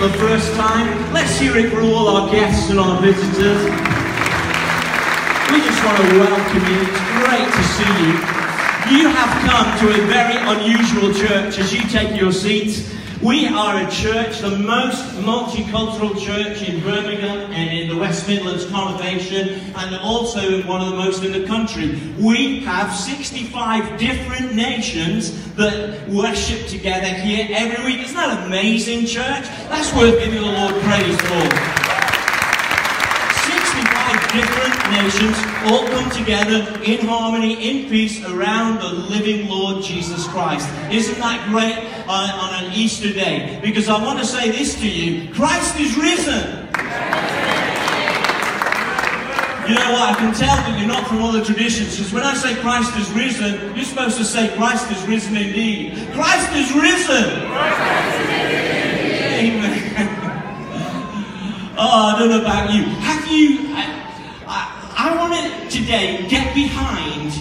for the first time. Let's hear it for all our guests and our visitors. We just want to welcome you. It's great to see you. You have come to a very unusual church as you take your seats. We are a church, the most multicultural church in Birmingham and in the West Midlands Conurbation, and also one of the most in the country. We have 65 different nations that worship together here every week. Isn't that amazing, church? That's worth giving the Lord praise for different nations all come together in harmony, in peace around the living Lord Jesus Christ. Isn't that great on, on an Easter day? Because I want to say this to you Christ is risen. You know what? I can tell that you're not from other traditions because when I say Christ is risen, you're supposed to say Christ is risen indeed. Christ is risen. Amen. oh, I don't know about you. Have you? Today get behind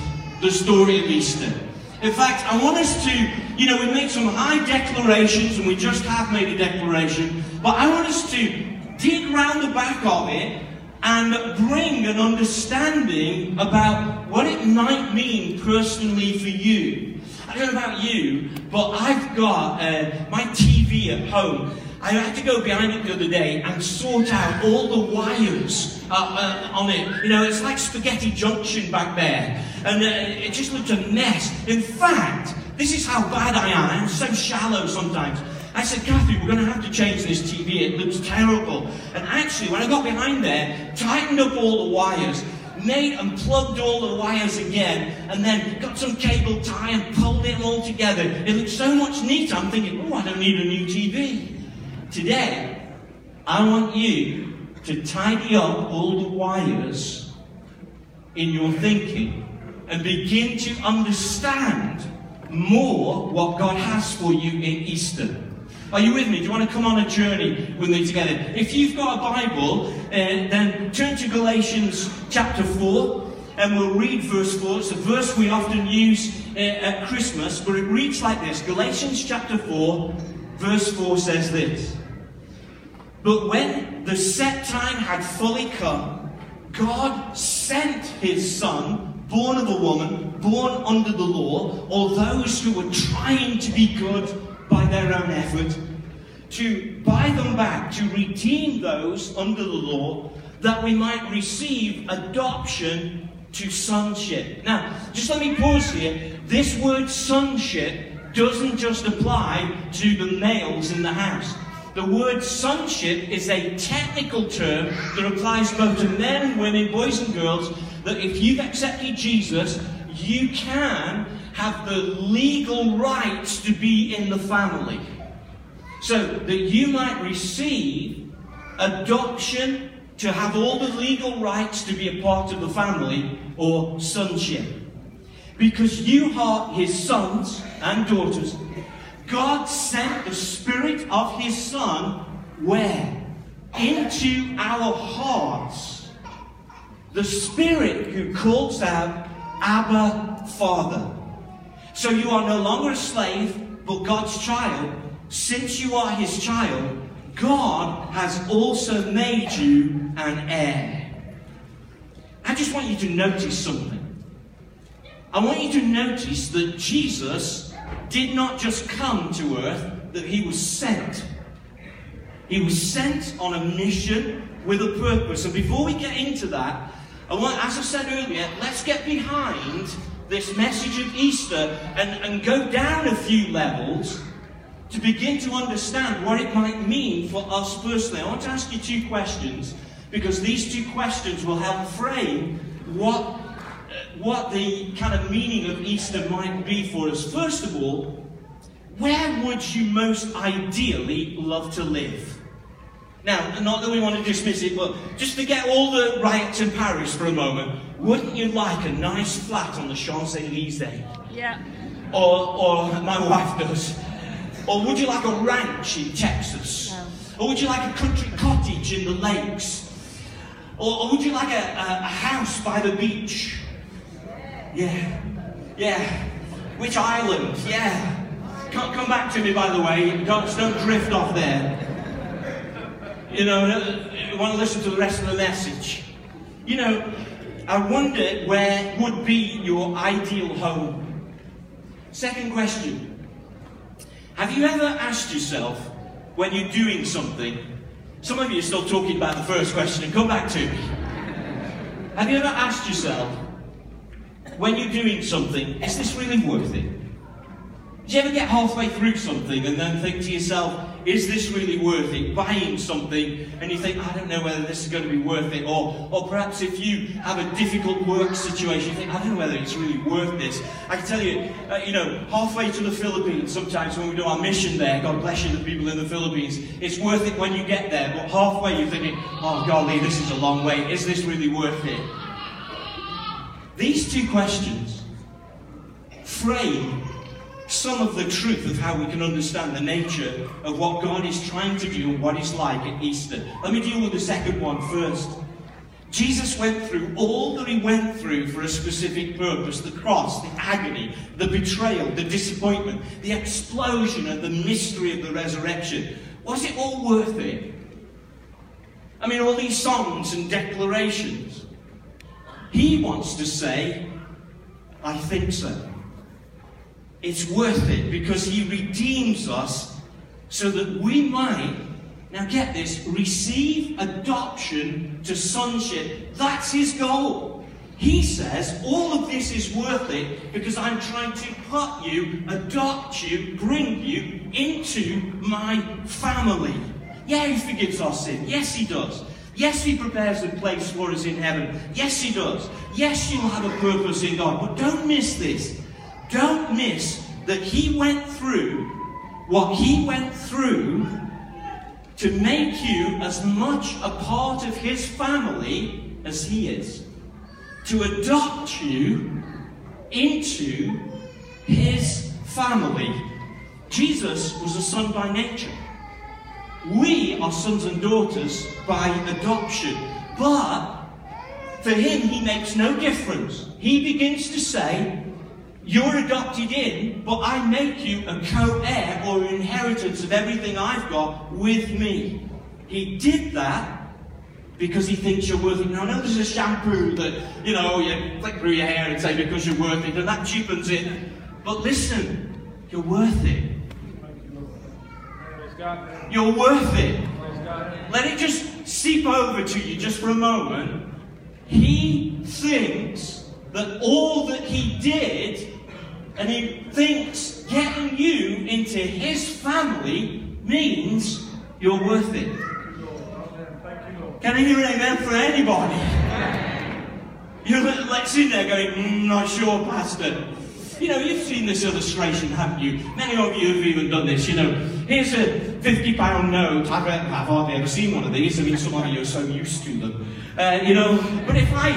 the story of Easter. In fact, I want us to, you know, we make some high declarations, and we just have made a declaration, but I want us to dig round the back of it and bring an understanding about what it might mean personally for you. I don't know about you, but I've got uh, my TV at home. I had to go behind it the other day and sort out all the wires uh, uh, on it. You know, it's like spaghetti junction back there. And uh, it just looked a mess. In fact, this is how bad I am. I'm so shallow sometimes. I said, Kathy, we're going to have to change this TV. It looks terrible. And actually, when I got behind there, tightened up all the wires, made and plugged all the wires again, and then got some cable tie and pulled it all together. It looked so much neater. I'm thinking, oh, I don't need a new TV. Today, I want you to tidy up all the wires in your thinking and begin to understand more what God has for you in Easter. Are you with me? Do you want to come on a journey with me together? If you've got a Bible, uh, then turn to Galatians chapter 4 and we'll read verse 4. It's a verse we often use uh, at Christmas, but it reads like this Galatians chapter 4, verse 4 says this but when the set time had fully come, God sent his son, born of a woman, born under the law, or those who were trying to be good by their own effort, to buy them back, to redeem those under the law, that we might receive adoption to sonship. Now, just let me pause here. This word sonship doesn't just apply to the males in the house. The word sonship is a technical term that applies both to men women, boys and girls, that if you've accepted Jesus, you can have the legal rights to be in the family. So that you might receive adoption to have all the legal rights to be a part of the family or sonship. Because you are his sons and daughters, God sent the Spirit of His Son where? Into our hearts. The Spirit who calls out, Abba, Father. So you are no longer a slave, but God's child. Since you are His child, God has also made you an heir. I just want you to notice something. I want you to notice that Jesus did not just come to earth, that he was sent. He was sent on a mission with a purpose. And before we get into that, I want, as I said earlier, let's get behind this message of Easter and, and go down a few levels to begin to understand what it might mean for us personally. I want to ask you two questions because these two questions will help frame what what the kind of meaning of Easter might be for us. First of all, where would you most ideally love to live? Now, not that we want to dismiss it, but just forget all the riots in Paris for a moment. Wouldn't you like a nice flat on the Champs Elysees? Yeah. Or, or my wife does. Or would you like a ranch in Texas? No. Or would you like a country cottage in the lakes? Or, or would you like a, a, a house by the beach? Yeah. Yeah. Which island? Yeah. Come, come back to me, by the way. Don't, don't drift off there. you know, uh, want to listen to the rest of the message. You know, I wonder where would be your ideal home. Second question. Have you ever asked yourself when you're doing something? Some of you are still talking about the first question and come back to me. Have you ever asked yourself when you're doing something, is this really worth it? Do you ever get halfway through something and then think to yourself, is this really worth it? Buying something and you think, I don't know whether this is going to be worth it. Or, or perhaps if you have a difficult work situation, you think, I don't know whether it's really worth this. I can tell you, uh, you know, halfway to the Philippines, sometimes when we do our mission there, God bless you, the people in the Philippines, it's worth it when you get there. But halfway you're thinking, oh golly, this is a long way. Is this really worth it? These two questions frame some of the truth of how we can understand the nature of what God is trying to do and what it's like at Easter. Let me deal with the second one first. Jesus went through all that he went through for a specific purpose the cross, the agony, the betrayal, the disappointment, the explosion, and the mystery of the resurrection. Was it all worth it? I mean, all these songs and declarations. He wants to say, I think so. It's worth it because He redeems us so that we might, now get this, receive adoption to sonship. That's His goal. He says all of this is worth it because I'm trying to put you, adopt you, bring you into my family. Yeah, He forgives our sin. Yes, He does. Yes, He prepares a place for us in heaven. Yes, He does. Yes, you'll have a purpose in God. But don't miss this. Don't miss that he went through what he went through to make you as much a part of his family as he is. To adopt you into his family. Jesus was a son by nature. We are sons and daughters by adoption. But for him, he makes no difference. He begins to say, you're adopted in, but I make you a co heir or an inheritance of everything I've got with me. He did that because he thinks you're worth it. Now, I know there's a shampoo that, you know, you flick through your hair and say because you're worth it, and that cheapens it. But listen, you're worth it. You're worth it. Let it just seep over to you just for a moment. He thinks that all that he did and he thinks getting you into his family means you're worth it. Can I hear an amen for anybody? You're like sitting there going, mm, not sure, Pastor. You know, you've seen this illustration, haven't you? Many of you have even done this. You know, here's a £50 note. I've, I've hardly ever seen one of these. I mean, some of you are so used to them. Uh, you know, but if I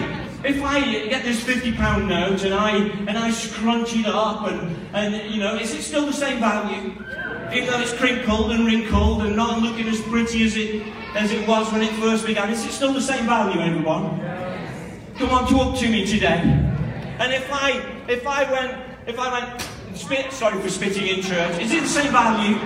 if I get this fifty pound note and I and I scrunch it up and and you know, is it still the same value? Even though it's crinkled and wrinkled and not looking as pretty as it as it was when it first began, is it still the same value, everyone? Come on, talk to me today. And if I if I went if I went spit sorry for spitting in church, is it the same value?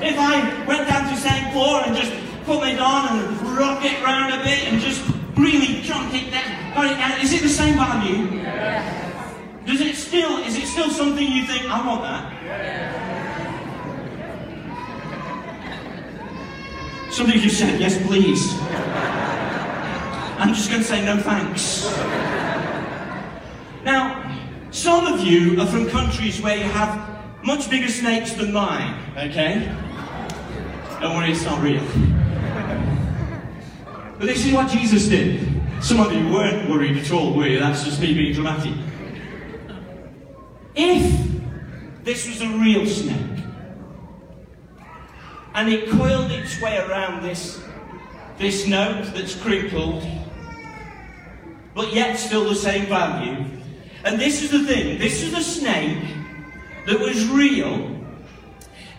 If I went down to St. Paul and just put it on and rock it round a bit and just really jump it down uh, is it the same value? Does it still, is it still something you think, I want that? Yes. Some of you said, yes, please. I'm just going to say no thanks. Now, some of you are from countries where you have much bigger snakes than mine, okay? Don't worry, it's not real. But this is what Jesus did. Some of you weren't worried at all, were you? That's just me being dramatic. If this was a real snake, and it coiled its way around this, this note that's crinkled, but yet still the same value, and this is the thing, this is a snake that was real,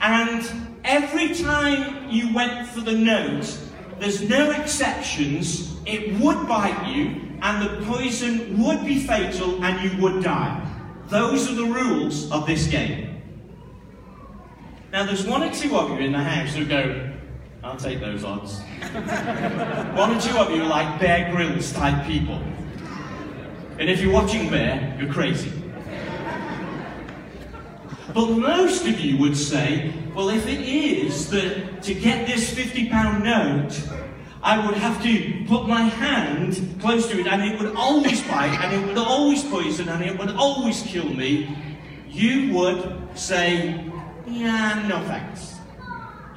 and every time you went for the note, there's no exceptions, it would bite you, and the poison would be fatal, and you would die. Those are the rules of this game. Now, there's one or two of you in the house who go, I'll take those odds. One or two of you are like Bear Grylls type people. And if you're watching Bear, you're crazy. But most of you would say, well, if it is that to get this £50 note, I would have to put my hand close to it and it would always bite and it would always poison and it would always kill me, you would say, yeah, no thanks.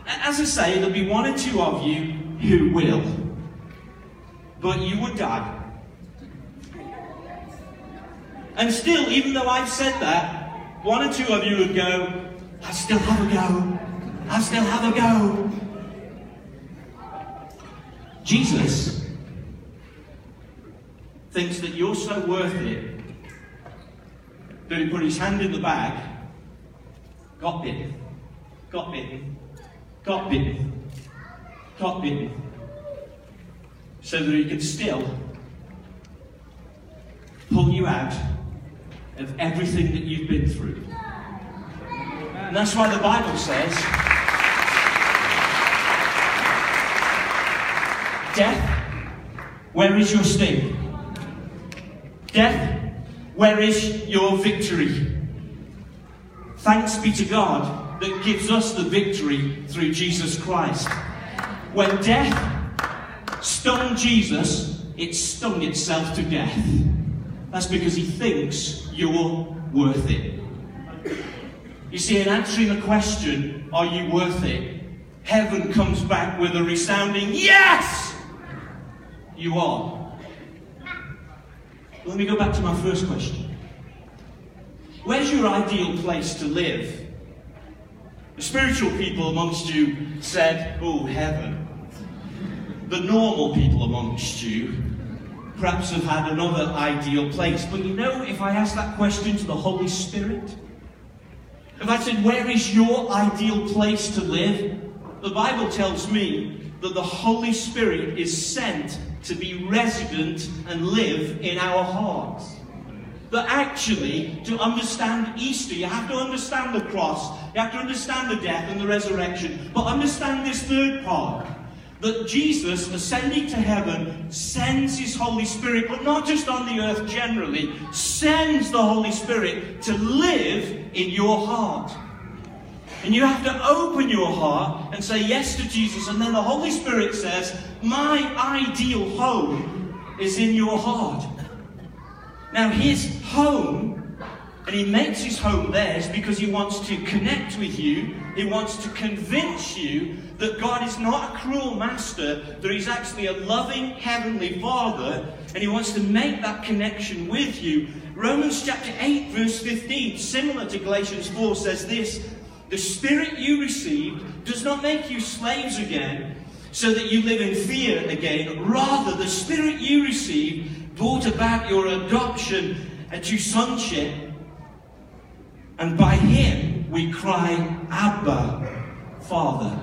As I say, there'll be one or two of you who will. But you would die. And still, even though I've said that, one or two of you would go, I still have a go. I still have a go. Jesus thinks that you're so worth it that he put his hand in the bag, got bitten, got bitten, got bitten, got bitten, so that he could still pull you out of everything that you've been through. And that's why the Bible says Death, where is your sting? Death, where is your victory? Thanks be to God that gives us the victory through Jesus Christ. When death stung Jesus, it stung itself to death. That's because he thinks you're worth it. You see, in answering the question, are you worth it? Heaven comes back with a resounding yes! You are. Let me go back to my first question. Where's your ideal place to live? The spiritual people amongst you said, Oh, heaven. The normal people amongst you perhaps have had another ideal place. But you know, if I ask that question to the Holy Spirit, if I said, Where is your ideal place to live? The Bible tells me that the Holy Spirit is sent to be resident and live in our hearts. That actually, to understand Easter, you have to understand the cross, you have to understand the death and the resurrection, but understand this third part that Jesus, ascending to heaven, sends his Holy Spirit, but not just on the earth generally, sends the Holy Spirit to live in your heart. And you have to open your heart and say yes to Jesus, and then the Holy Spirit says, My ideal home is in your heart. Now, his home and he makes his home theirs because he wants to connect with you. He wants to convince you that God is not a cruel master, that he's actually a loving heavenly father, and he wants to make that connection with you. Romans chapter 8, verse 15, similar to Galatians 4, says this The spirit you received does not make you slaves again, so that you live in fear again. Rather, the spirit you received brought about your adoption to sonship and by him we cry, Abba, Father.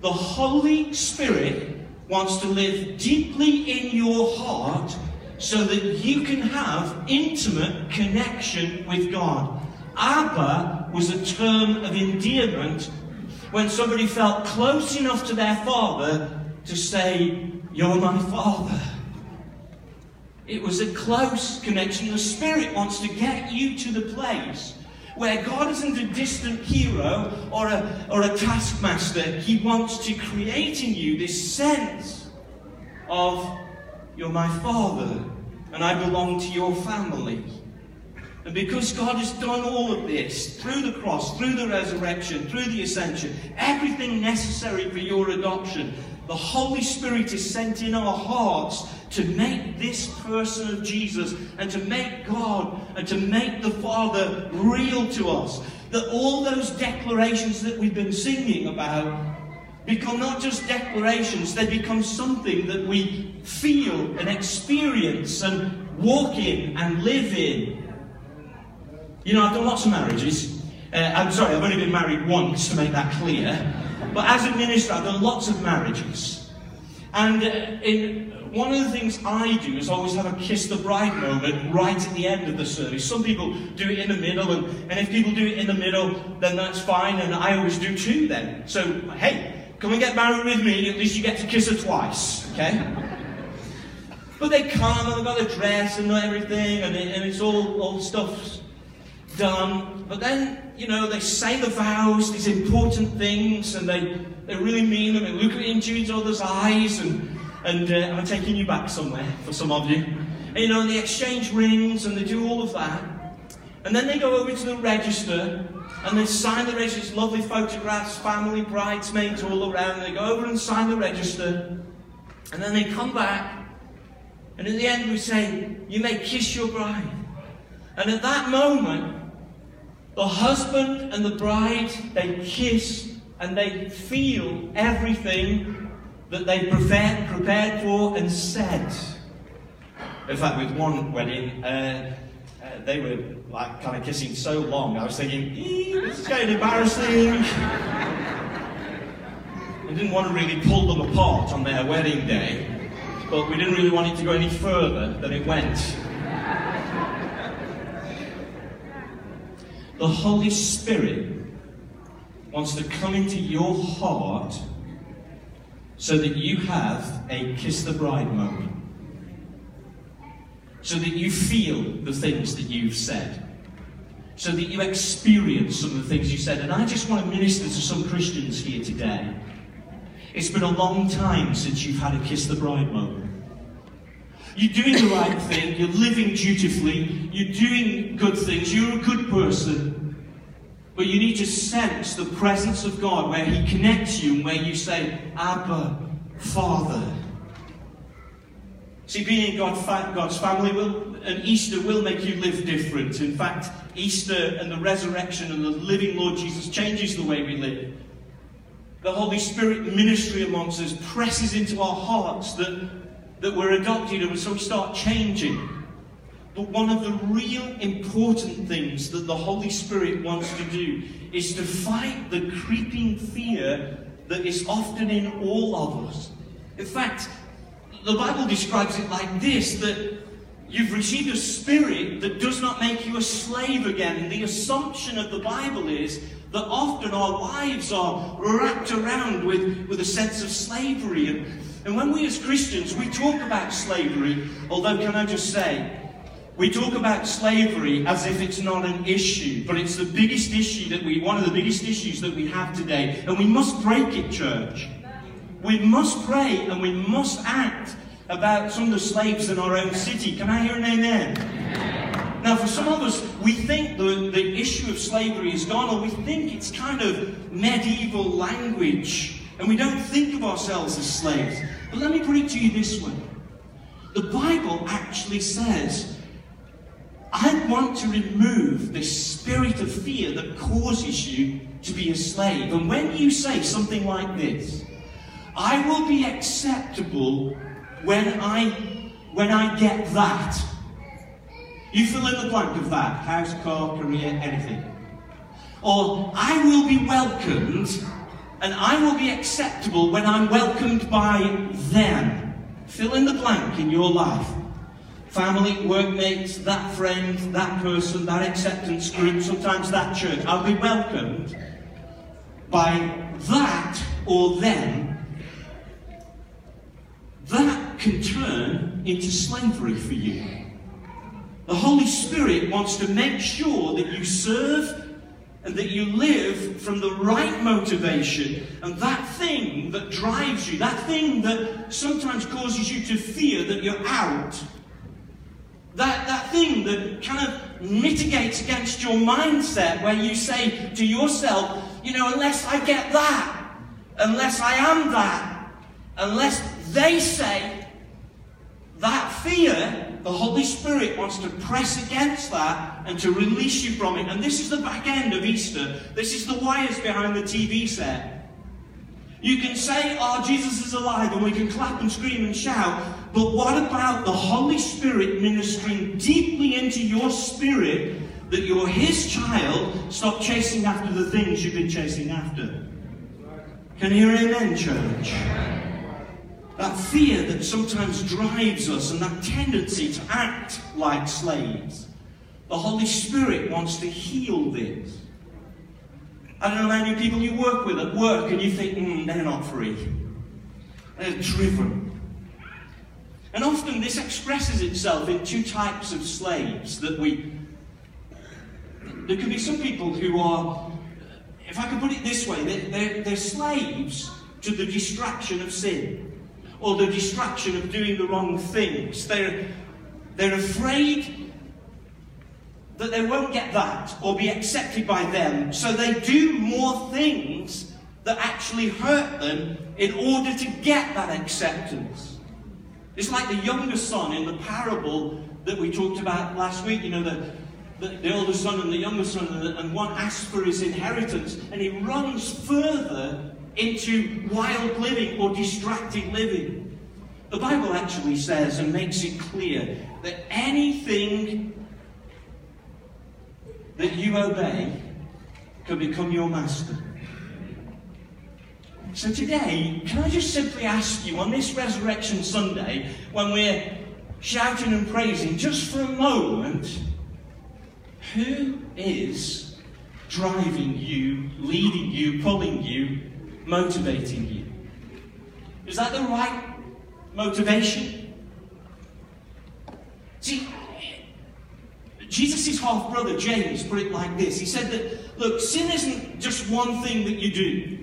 The Holy Spirit wants to live deeply in your heart so that you can have intimate connection with God. Abba was a term of endearment when somebody felt close enough to their father to say, You're my father. It was a close connection. The Spirit wants to get you to the place where God isn't a distant hero or a, or a taskmaster. He wants to create in you this sense of, You're my Father, and I belong to your family. And because God has done all of this through the cross, through the resurrection, through the ascension, everything necessary for your adoption, the Holy Spirit is sent in our hearts to make this person of Jesus and to make God and to make the Father real to us. That all those declarations that we've been singing about become not just declarations, they become something that we feel and experience and walk in and live in. You know, I've done lots of marriages. Uh, I'm sorry, I've only been married once to make that clear. But as a minister, I've done lots of marriages. And uh, in one of the things I do is always have a kiss the bride moment right at the end of the service. Some people do it in the middle, and, and if people do it in the middle, then that's fine, and I always do too then. So, hey, come and get married with me, at least you get to kiss her twice, okay? But they come and they've got their dress and everything, and, it, and it's all, all stuff done. But then, you know, they say the vows, these important things, and they, they really mean them. They look into each other's eyes, and, and uh, I'm taking you back somewhere for some of you. And, you know, they exchange rings, and they do all of that. And then they go over to the register, and they sign the register, lovely photographs, family, bridesmaids all around. They go over and sign the register, and then they come back, and at the end, we say, You may kiss your bride. And at that moment, the husband and the bride, they kiss and they feel everything that they prepared, prepared for and said. In fact, with one wedding, uh, uh, they were like kind of kissing so long, I was thinking, this is getting embarrassing. I didn't want to really pull them apart on their wedding day but we didn't really want it to go any further than it went. The Holy Spirit wants to come into your heart so that you have a kiss the bride moment. So that you feel the things that you've said. So that you experience some of the things you said. And I just want to minister to some Christians here today it's been a long time since you've had a kiss the bride moment. You're doing the right thing, you're living dutifully, you're doing good things, you're a good person. But you need to sense the presence of God where He connects you and where you say, Abba, Father. See, being in God's family will, and Easter will make you live different. In fact, Easter and the resurrection and the living Lord Jesus changes the way we live. The Holy Spirit ministry amongst us presses into our hearts that, that we're adopted and so we start changing. But one of the real important things that the Holy Spirit wants to do is to fight the creeping fear that is often in all of us. In fact, the Bible describes it like this that you've received a spirit that does not make you a slave again. And The assumption of the Bible is that often our lives are wrapped around with, with a sense of slavery. And, and when we as Christians, we talk about slavery, although can I just say, we talk about slavery as if it's not an issue, but it's the biggest issue that we, one of the biggest issues that we have today. And we must break it, church. We must pray and we must act about some of the slaves in our own city. Can I hear an amen? Now, for some of us, we think the, the issue of slavery is gone, or we think it's kind of medieval language, and we don't think of ourselves as slaves. But let me put it to you this way the Bible actually says, I want to remove the spirit of fear that causes you to be a slave. And when you say something like this, I will be acceptable when I when I get that. You fill in the blank of that house, car, career, anything. Or I will be welcomed and I will be acceptable when I'm welcomed by them. Fill in the blank in your life. Family, workmates, that friend, that person, that acceptance group, sometimes that church. I'll be welcomed by that or them. That can turn into slavery for you. The Holy Spirit wants to make sure that you serve and that you live from the right motivation. And that thing that drives you, that thing that sometimes causes you to fear that you're out, that, that thing that kind of mitigates against your mindset where you say to yourself, you know, unless I get that, unless I am that, unless they say that fear the Holy Spirit wants to press against that and to release you from it. And this is the back end of Easter. This is the wires behind the TV set. You can say, Oh, Jesus is alive, and we can clap and scream and shout. But what about the Holy Spirit ministering deeply into your spirit that you're His child? Stop chasing after the things you've been chasing after. Can you hear amen, church? That fear that sometimes drives us and that tendency to act like slaves. The Holy Spirit wants to heal this. I don't know how many people you work with at work and you think, hmm, they're not free. They're driven. And often this expresses itself in two types of slaves that we. There can be some people who are, if I can put it this way, they're, they're, they're slaves to the distraction of sin or the distraction of doing the wrong things. They're, they're afraid that they won't get that or be accepted by them, so they do more things that actually hurt them in order to get that acceptance. It's like the younger son in the parable that we talked about last week, you know, the, the, the older son and the younger son, and, and one asks for his inheritance, and he runs further into wild living or distracted living. The Bible actually says and makes it clear that anything that you obey can become your master. So today, can I just simply ask you on this Resurrection Sunday, when we're shouting and praising, just for a moment, who is driving you, leading you, pulling you, motivating you? Is that the right motivation? See, Jesus' half brother James put it like this. He said that, look, sin isn't just one thing that you do.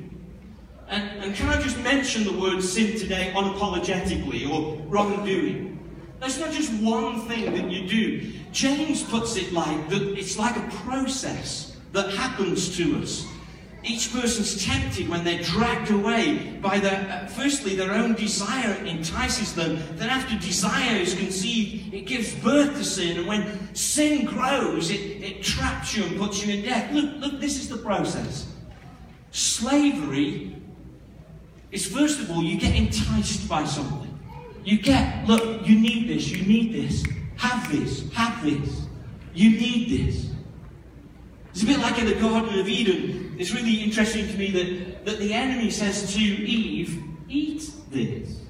And, and can I just mention the word sin today unapologetically or wrongdoing? That's not just one thing that you do. James puts it like that it's like a process that happens to us. Each person's tempted when they're dragged away by their, uh, firstly, their own desire entices them. Then, after desire is conceived, it gives birth to sin. And when sin grows, it, it traps you and puts you in death. Look, look, this is the process. Slavery is, first of all, you get enticed by something. You get, look, you need this, you need this, have this, have this. You need this. It's a bit like in the Garden of Eden. It's really interesting to me that, that the enemy says to Eve, Eat this.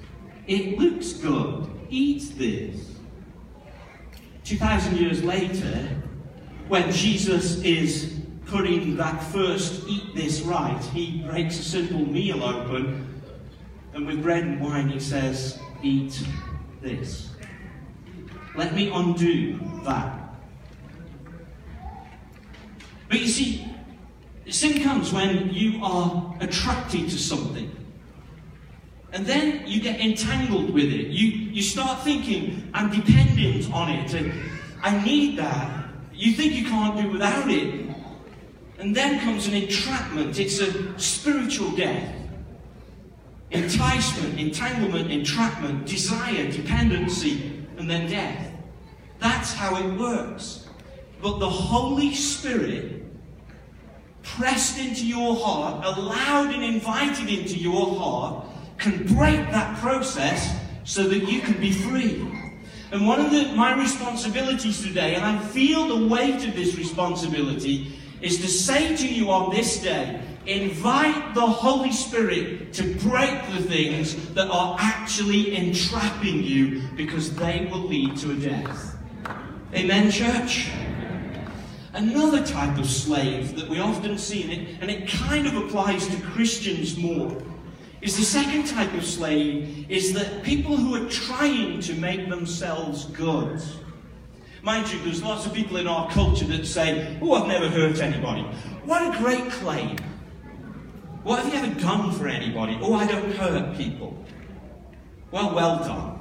It looks good. Eat this. 2,000 years later, when Jesus is putting that first eat this right, he breaks a simple meal open, and with bread and wine, he says, Eat this. Let me undo that but you see, sin comes when you are attracted to something. And then you get entangled with it. You, you start thinking, I'm dependent on it, and I need that. You think you can't do without it. And then comes an entrapment. It's a spiritual death. Enticement, entanglement, entrapment, desire, dependency, and then death. That's how it works. But the Holy Spirit pressed into your heart, allowed and invited into your heart, can break that process so that you can be free. And one of the, my responsibilities today, and I feel the weight of this responsibility, is to say to you on this day, invite the Holy Spirit to break the things that are actually entrapping you because they will lead to a death. Amen, church? Another type of slave that we often see, and it, and it kind of applies to Christians more, is the second type of slave is that people who are trying to make themselves good. Mind you, there's lots of people in our culture that say, Oh, I've never hurt anybody. What a great claim. What have you ever done for anybody? Oh, I don't hurt people. Well, well done.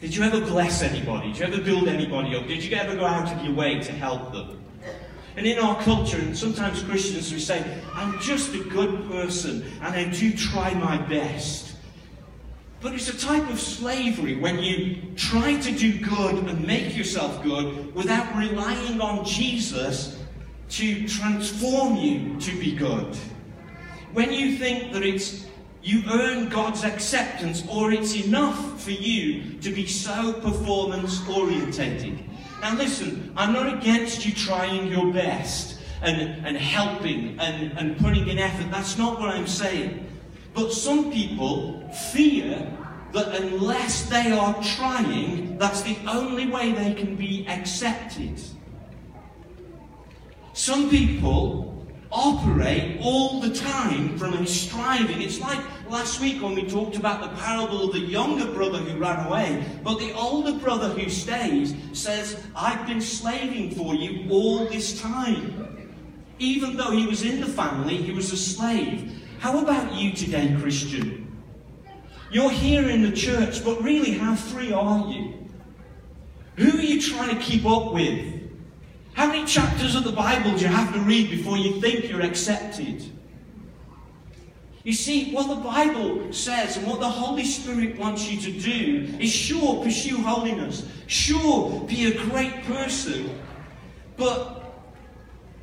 Did you ever bless anybody? Did you ever build anybody up? Did you ever go out of your way to help them? And in our culture, and sometimes Christians, we say, I'm just a good person and I do try my best. But it's a type of slavery when you try to do good and make yourself good without relying on Jesus to transform you to be good. When you think that it's you earn God's acceptance, or it's enough for you to be so performance orientated. Now, listen, I'm not against you trying your best and, and helping and, and putting in effort. That's not what I'm saying. But some people fear that unless they are trying, that's the only way they can be accepted. Some people operate all the time from a striving. It's like last week when we talked about the parable of the younger brother who ran away, but the older brother who stays says, I've been slaving for you all this time. Even though he was in the family, he was a slave. How about you today, Christian? You're here in the church, but really, how free are you? Who are you trying to keep up with? How many chapters of the Bible do you have to read before you think you're accepted? You see, what the Bible says and what the Holy Spirit wants you to do is sure, pursue holiness. Sure, be a great person. But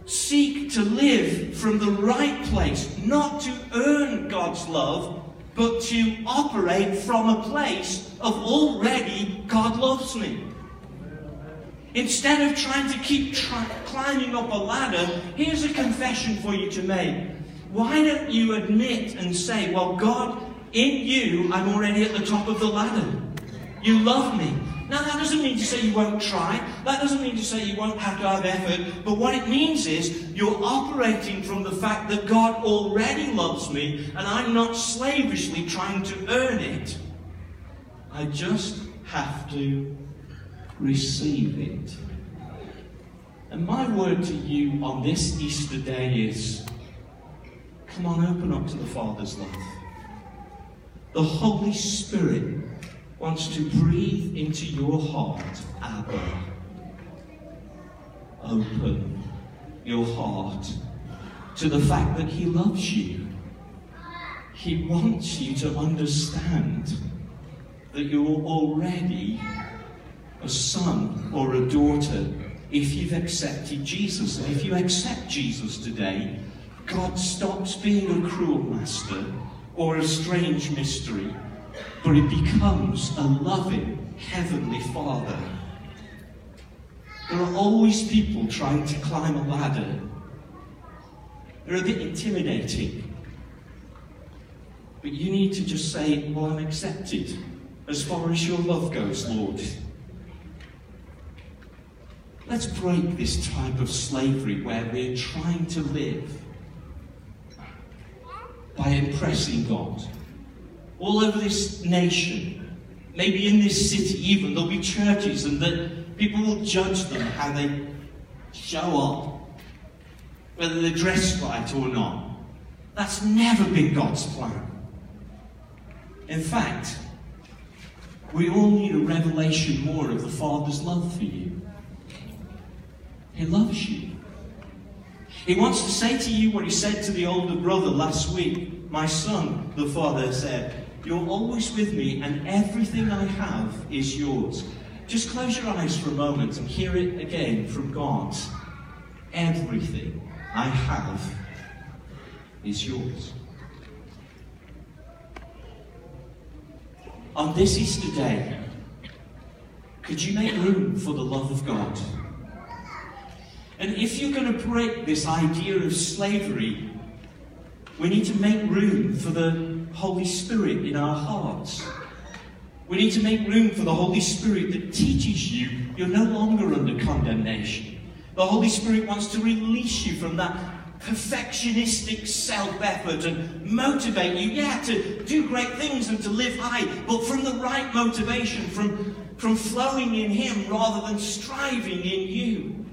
seek to live from the right place, not to earn God's love, but to operate from a place of already God loves me. Instead of trying to keep climbing up a ladder, here's a confession for you to make. Why don't you admit and say, Well, God, in you, I'm already at the top of the ladder. You love me. Now, that doesn't mean to say you won't try. That doesn't mean to say you won't have to have effort. But what it means is you're operating from the fact that God already loves me and I'm not slavishly trying to earn it. I just have to receive it. And my word to you on this Easter day is come on, open up to the Father's love. The Holy Spirit wants to breathe into your heart, Abba. Open your heart to the fact that He loves you. He wants you to understand that you're already a son or a daughter if you've accepted Jesus. And if you accept Jesus today, God stops being a cruel master or a strange mystery, but it becomes a loving heavenly Father. There are always people trying to climb a ladder. They're a bit intimidating. But you need to just say, Well, I'm accepted as far as your love goes, Lord. Let's break this type of slavery where we're trying to live by impressing God. All over this nation, maybe in this city even, there'll be churches and that people will judge them how they show up, whether they're dressed right or not. That's never been God's plan. In fact, we all need a revelation more of the Father's love for you. He loves you. He wants to say to you what he said to the older brother last week. My son, the father said, You're always with me, and everything I have is yours. Just close your eyes for a moment and hear it again from God. Everything I have is yours. On this Easter day, could you make room for the love of God? And if you're going to break this idea of slavery, we need to make room for the Holy Spirit in our hearts. We need to make room for the Holy Spirit that teaches you you're no longer under condemnation. The Holy Spirit wants to release you from that perfectionistic self effort and motivate you, yeah, to do great things and to live high, but from the right motivation, from, from flowing in Him rather than striving in you.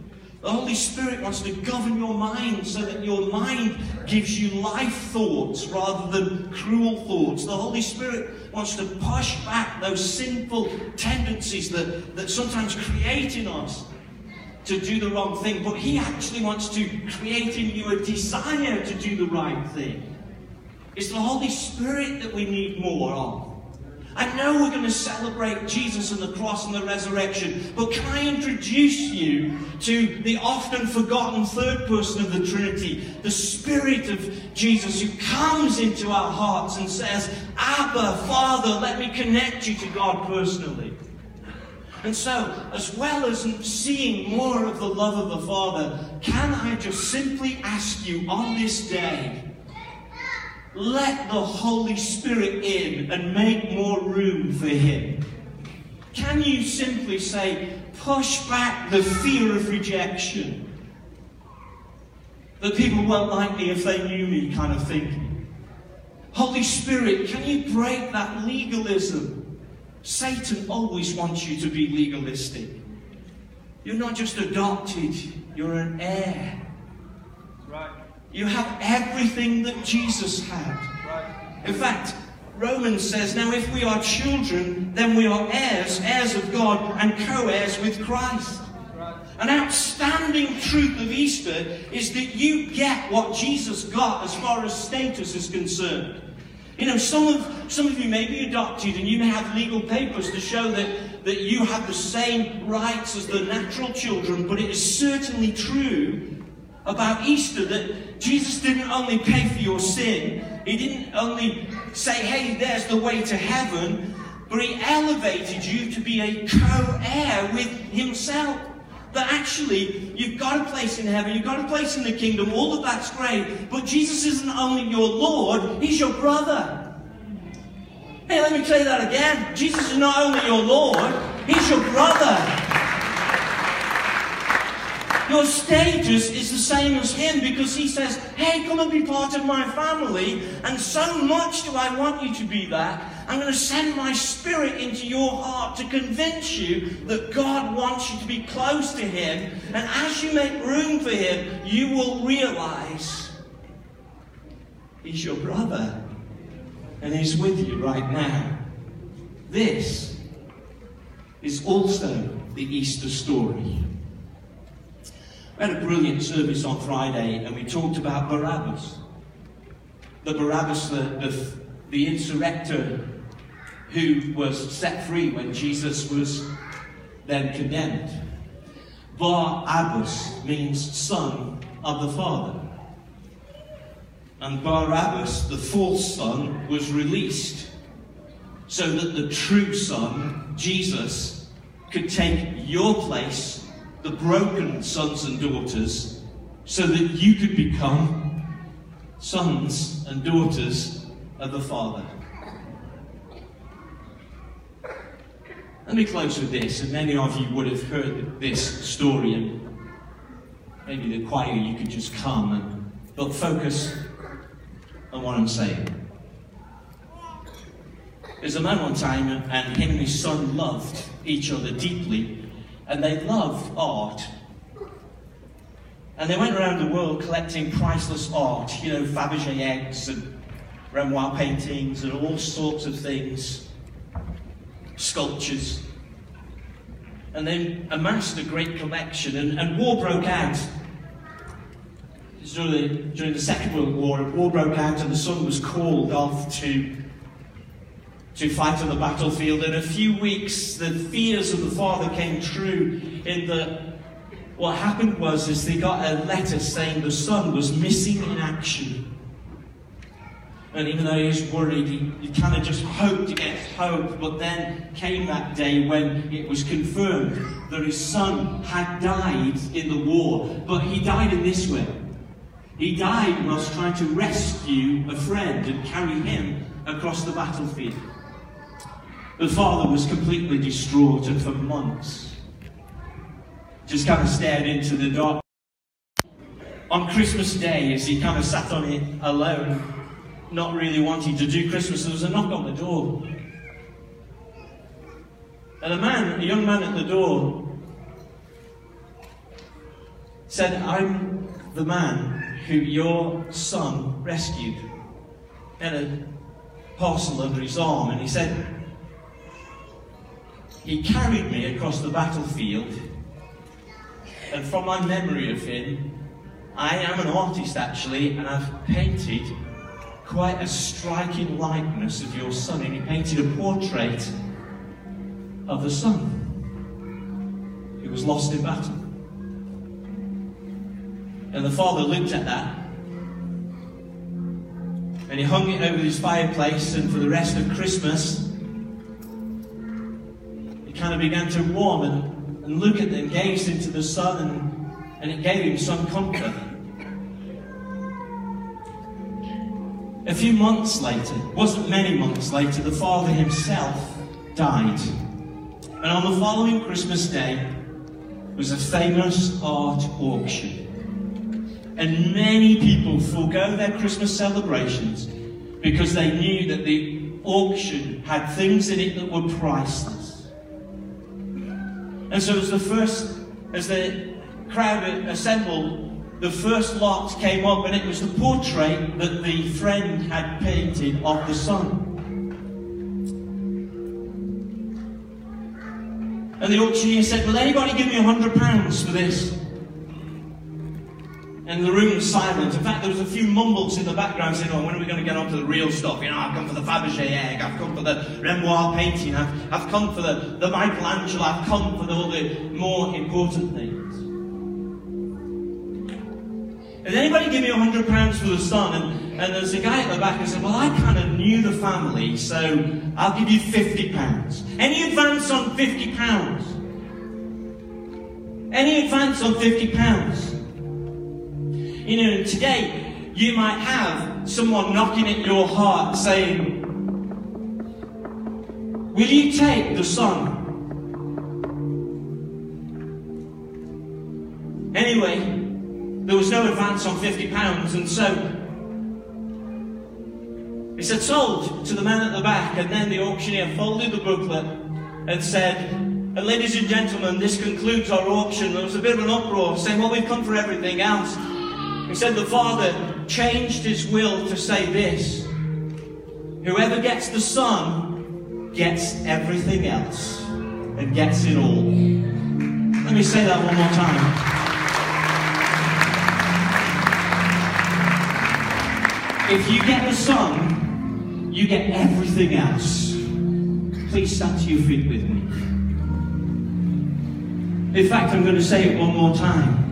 The Holy Spirit wants to govern your mind so that your mind gives you life thoughts rather than cruel thoughts. The Holy Spirit wants to push back those sinful tendencies that, that sometimes create in us to do the wrong thing. But He actually wants to create in you a desire to do the right thing. It's the Holy Spirit that we need more of. I know we're going to celebrate Jesus and the cross and the resurrection, but can I introduce you to the often forgotten third person of the Trinity, the Spirit of Jesus who comes into our hearts and says, Abba, Father, let me connect you to God personally. And so, as well as seeing more of the love of the Father, can I just simply ask you on this day, let the Holy Spirit in and make more room for Him? Can you simply say, push back the fear of rejection? that people won't like me if they knew me kind of thinking. Holy Spirit, can you break that legalism? Satan always wants you to be legalistic. You're not just adopted, you're an heir. Right. You have everything that Jesus had. In fact, Romans says, now if we are children, then we are heirs, heirs of God, and co heirs with Christ. An outstanding truth of Easter is that you get what Jesus got as far as status is concerned. You know, some of, some of you may be adopted and you may have legal papers to show that, that you have the same rights as the natural children, but it is certainly true about Easter that Jesus didn't only pay for your sin, He didn't only say, hey, there's the way to heaven, but He elevated you to be a co heir with Himself. That actually, you've got a place in heaven, you've got a place in the kingdom, all of that's great, but Jesus isn't only your Lord, He's your brother. Hey, let me tell you that again. Jesus is not only your Lord, He's your brother. Your status is the same as him because he says, Hey, come and be part of my family. And so much do I want you to be that. I'm going to send my spirit into your heart to convince you that God wants you to be close to him. And as you make room for him, you will realize he's your brother and he's with you right now. This is also the Easter story. We had a brilliant service on Friday and we talked about Barabbas. The Barabbas, the, the, the insurrector who was set free when Jesus was then condemned. Barabbas means son of the Father. And Barabbas, the false son, was released so that the true son, Jesus, could take your place the broken sons and daughters so that you could become sons and daughters of the Father. Let me close with this, and many of you would have heard this story, and maybe the choir you could just come and but focus on what I'm saying. There's a man one time, and him and his son loved each other deeply, and they loved art. And they went around the world collecting priceless art, you know, Fabergé eggs and Renoir paintings and all sorts of things, sculptures. And they amassed a great collection, and, and war broke out. During the, during the Second World War, war broke out, and the son was called off to to fight on the battlefield. In a few weeks, the fears of the father came true. In the what happened was is they got a letter saying the son was missing in action. And even though he was worried, he, he kind of just hoped against hope. But then came that day when it was confirmed that his son had died in the war. But he died in this way. He died whilst trying to rescue a friend and carry him across the battlefield. The father was completely distraught and for months just kind of stared into the dark. On Christmas Day, as he kind of sat on it alone, not really wanting to do Christmas, there was a knock on the door. And a man, a young man at the door, said, I'm the man who your son rescued. And a parcel under his arm, and he said, he carried me across the battlefield, and from my memory of him, I am an artist actually, and I've painted quite a striking likeness of your son, and he painted a portrait of the son who was lost in battle. And the father looked at that, and he hung it over his fireplace, and for the rest of Christmas, kind of began to warm and, and look at and gaze into the son, and, and it gave him some comfort. A few months later, wasn't many months later, the father himself died. And on the following Christmas day was a famous art auction. And many people forego their Christmas celebrations because they knew that the auction had things in it that were priceless. And so as the first, as the crowd assembled, the first lot came up and it was the portrait that the friend had painted of the son. And the auctioneer said, Will anybody give me a hundred pounds for this? And the room was silent. In fact, there was a few mumbles in the background saying, oh, when are we going to get on to the real stuff? You know, I've come for the Fabergé egg, I've come for the Renoir painting, I've, I've come for the, the Michelangelo, I've come for the, all the more important things. Does anybody give me a hundred pounds for the son? And, and there's a guy at the back who said, Well, I kind of knew the family, so I'll give you fifty pounds. Any advance on fifty pounds? Any advance on fifty pounds? You know, today you might have someone knocking at your heart saying, Will you take the son? Anyway, there was no advance on £50, and so said, sold to the man at the back, and then the auctioneer folded the booklet and said, and ladies and gentlemen, this concludes our auction. There was a bit of an uproar saying, well, we've come for everything else. He said the father changed his will to say this Whoever gets the son gets everything else and gets it all. Let me say that one more time. If you get the Son, you get everything else. Please stand to your feet with me. In fact, I'm going to say it one more time.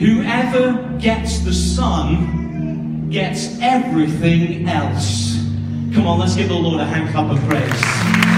Whoever gets the Son gets everything else. Come on, let's give the Lord a hand clap of praise.